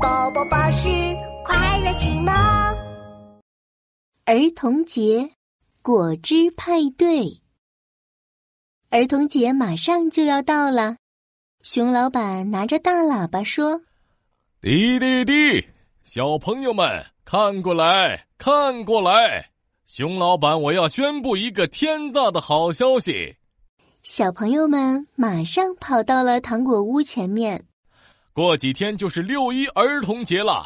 宝宝巴士快乐启蒙。儿童节果汁派对，儿童节马上就要到了。熊老板拿着大喇叭说：“滴滴滴，小朋友们看过来，看过来！熊老板，我要宣布一个天大的好消息！”小朋友们马上跑到了糖果屋前面。过几天就是六一儿童节了。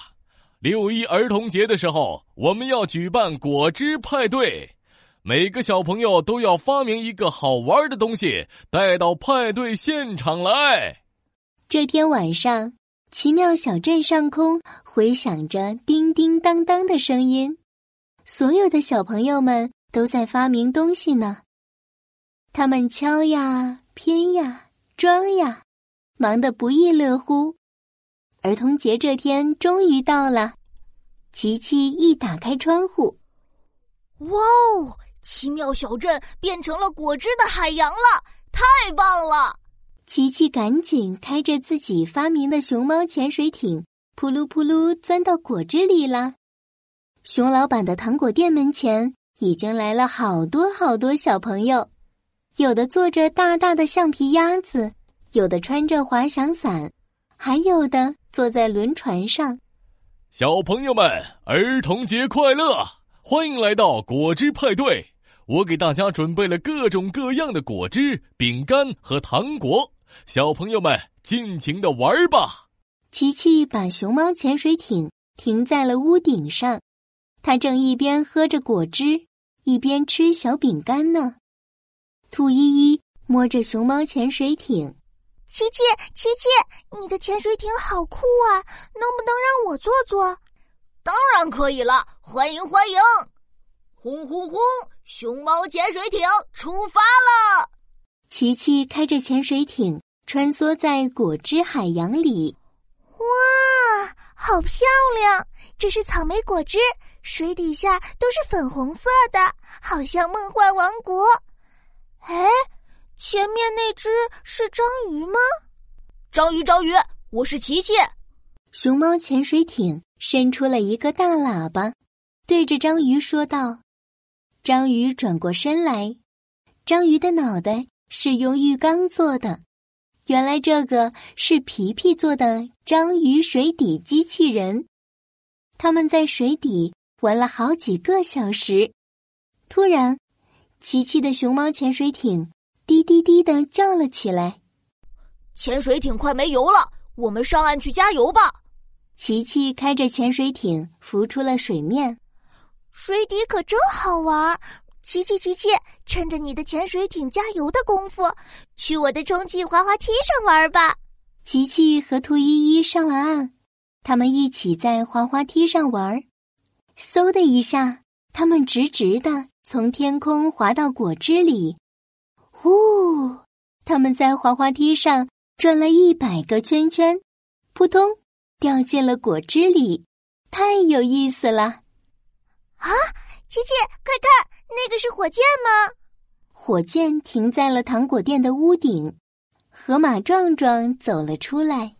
六一儿童节的时候，我们要举办果汁派对，每个小朋友都要发明一个好玩的东西带到派对现场来。这天晚上，奇妙小镇上空回响着叮叮当当的声音，所有的小朋友们都在发明东西呢。他们敲呀、拼呀、装呀，忙得不亦乐乎。儿童节这天终于到了，琪琪一打开窗户，哇哦！奇妙小镇变成了果汁的海洋了，太棒了！琪琪赶紧开着自己发明的熊猫潜水艇，扑噜扑噜钻到果汁里了。熊老板的糖果店门前已经来了好多好多小朋友，有的坐着大大的橡皮鸭子，有的穿着滑翔伞，还有的。坐在轮船上，小朋友们，儿童节快乐！欢迎来到果汁派对。我给大家准备了各种各样的果汁、饼干和糖果，小朋友们尽情的玩吧。琪琪把熊猫潜水艇停在了屋顶上，他正一边喝着果汁，一边吃小饼干呢。兔依依摸着熊猫潜水艇。琪琪，琪琪，你的潜水艇好酷啊！能不能让我坐坐？当然可以了，欢迎欢迎！轰轰轰！熊猫潜水艇出发了。琪琪开着潜水艇穿梭在果汁海洋里。哇，好漂亮！这是草莓果汁，水底下都是粉红色的，好像梦幻王国。哎。前面那只是章鱼吗？章鱼，章鱼，我是琪琪。熊猫潜水艇伸出了一个大喇叭，对着章鱼说道：“章鱼转过身来，章鱼的脑袋是用浴缸做的。原来这个是皮皮做的章鱼水底机器人。他们在水底玩了好几个小时。突然，琪琪的熊猫潜水艇。”滴滴滴的叫了起来，潜水艇快没油了，我们上岸去加油吧。琪琪开着潜水艇浮出了水面，水底可真好玩。琪琪，琪琪，趁着你的潜水艇加油的功夫，去我的充气滑滑梯上玩吧。琪琪和兔依依上了岸，他们一起在滑滑梯上玩。嗖的一下，他们直直的从天空滑到果汁里。呼！他们在滑滑梯上转了一百个圈圈，扑通，掉进了果汁里，太有意思了！啊，琪琪，快看，那个是火箭吗？火箭停在了糖果店的屋顶，河马壮壮走了出来。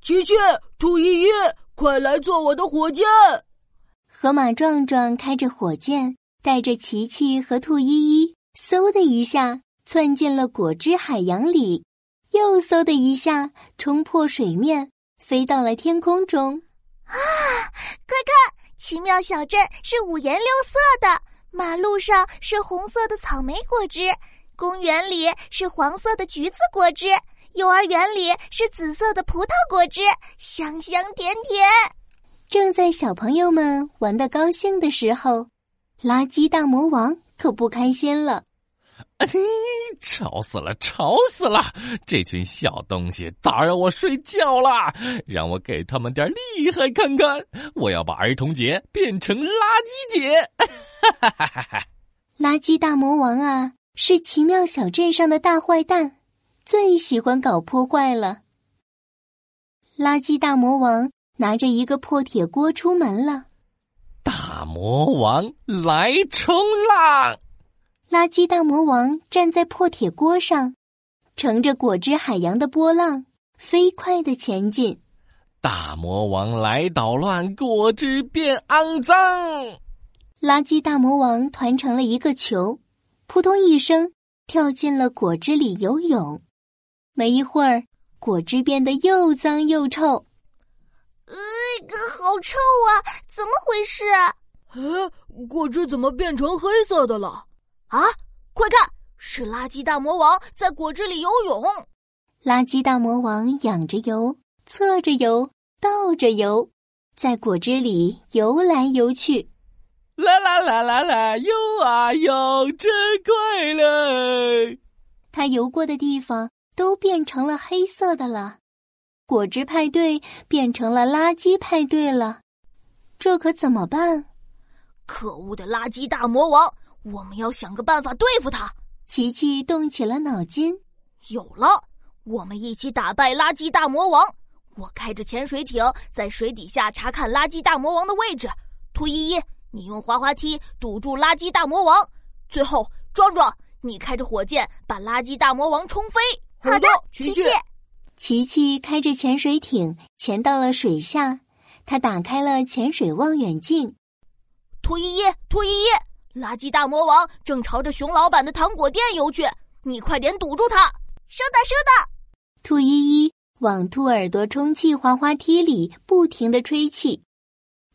琪琪，兔依依，快来坐我的火箭！河马壮壮开着火箭，带着琪琪和兔依依，嗖的一下。窜进了果汁海洋里，又嗖的一下冲破水面，飞到了天空中。啊！快看，奇妙小镇是五颜六色的，马路上是红色的草莓果汁，公园里是黄色的橘子果汁，幼儿园里是紫色的葡萄果汁，香香甜甜。正在小朋友们玩的高兴的时候，垃圾大魔王可不开心了。哎，吵死了，吵死了！这群小东西打扰我睡觉了，让我给他们点厉害看看！我要把儿童节变成垃圾节！哈哈哈哈垃圾大魔王啊，是奇妙小镇上的大坏蛋，最喜欢搞破坏了。垃圾大魔王拿着一个破铁锅出门了。大魔王来冲浪！垃圾大魔王站在破铁锅上，乘着果汁海洋的波浪，飞快的前进。大魔王来捣乱，果汁变肮脏。垃圾大魔王团成了一个球，扑通一声跳进了果汁里游泳。没一会儿，果汁变得又脏又臭。呃，好臭啊！怎么回事？哎，果汁怎么变成黑色的了？啊！快看，是垃圾大魔王在果汁里游泳。垃圾大魔王仰着游，侧着游，倒着游，在果汁里游来游去。啦啦啦啦啦，游啊游，真快乐！他游过的地方都变成了黑色的了，果汁派对变成了垃圾派对了，这可怎么办？可恶的垃圾大魔王，我们要想个办法对付他。琪琪动起了脑筋，有了，我们一起打败垃圾大魔王。我开着潜水艇在水底下查看垃圾大魔王的位置，兔依依。你用滑滑梯堵住垃圾大魔王，最后壮壮，你开着火箭把垃圾大魔王冲飞。好的，琪琪。琪琪开着潜水艇潜到了水下，他打开了潜水望远镜。兔依依，兔依依，垃圾大魔王正朝着熊老板的糖果店游去，你快点堵住他。收到，收到。兔依依往兔耳朵充气滑滑梯里不停的吹气。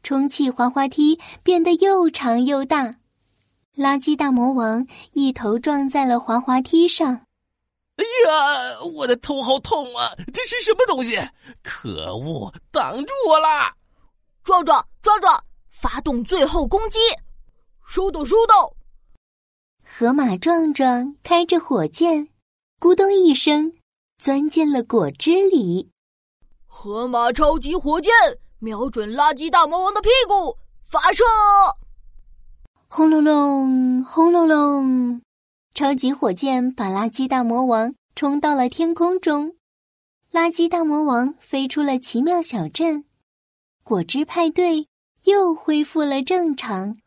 充气滑滑梯变得又长又大，垃圾大魔王一头撞在了滑滑梯上。哎呀，我的头好痛啊！这是什么东西？可恶，挡住我啦！壮壮，壮壮，发动最后攻击！收到，收到。河马壮壮开着火箭，咕咚一声钻进了果汁里。河马超级火箭。瞄准垃圾大魔王的屁股，发射！轰隆隆，轰隆隆！超级火箭把垃圾大魔王冲到了天空中，垃圾大魔王飞出了奇妙小镇，果汁派对又恢复了正常。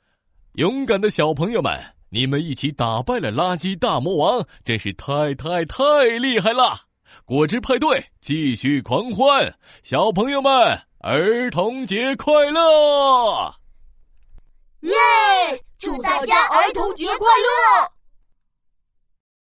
勇敢的小朋友们，你们一起打败了垃圾大魔王，真是太太太厉害了！果汁派对继续狂欢，小朋友们。儿童节快乐！耶！祝大家儿童节快乐！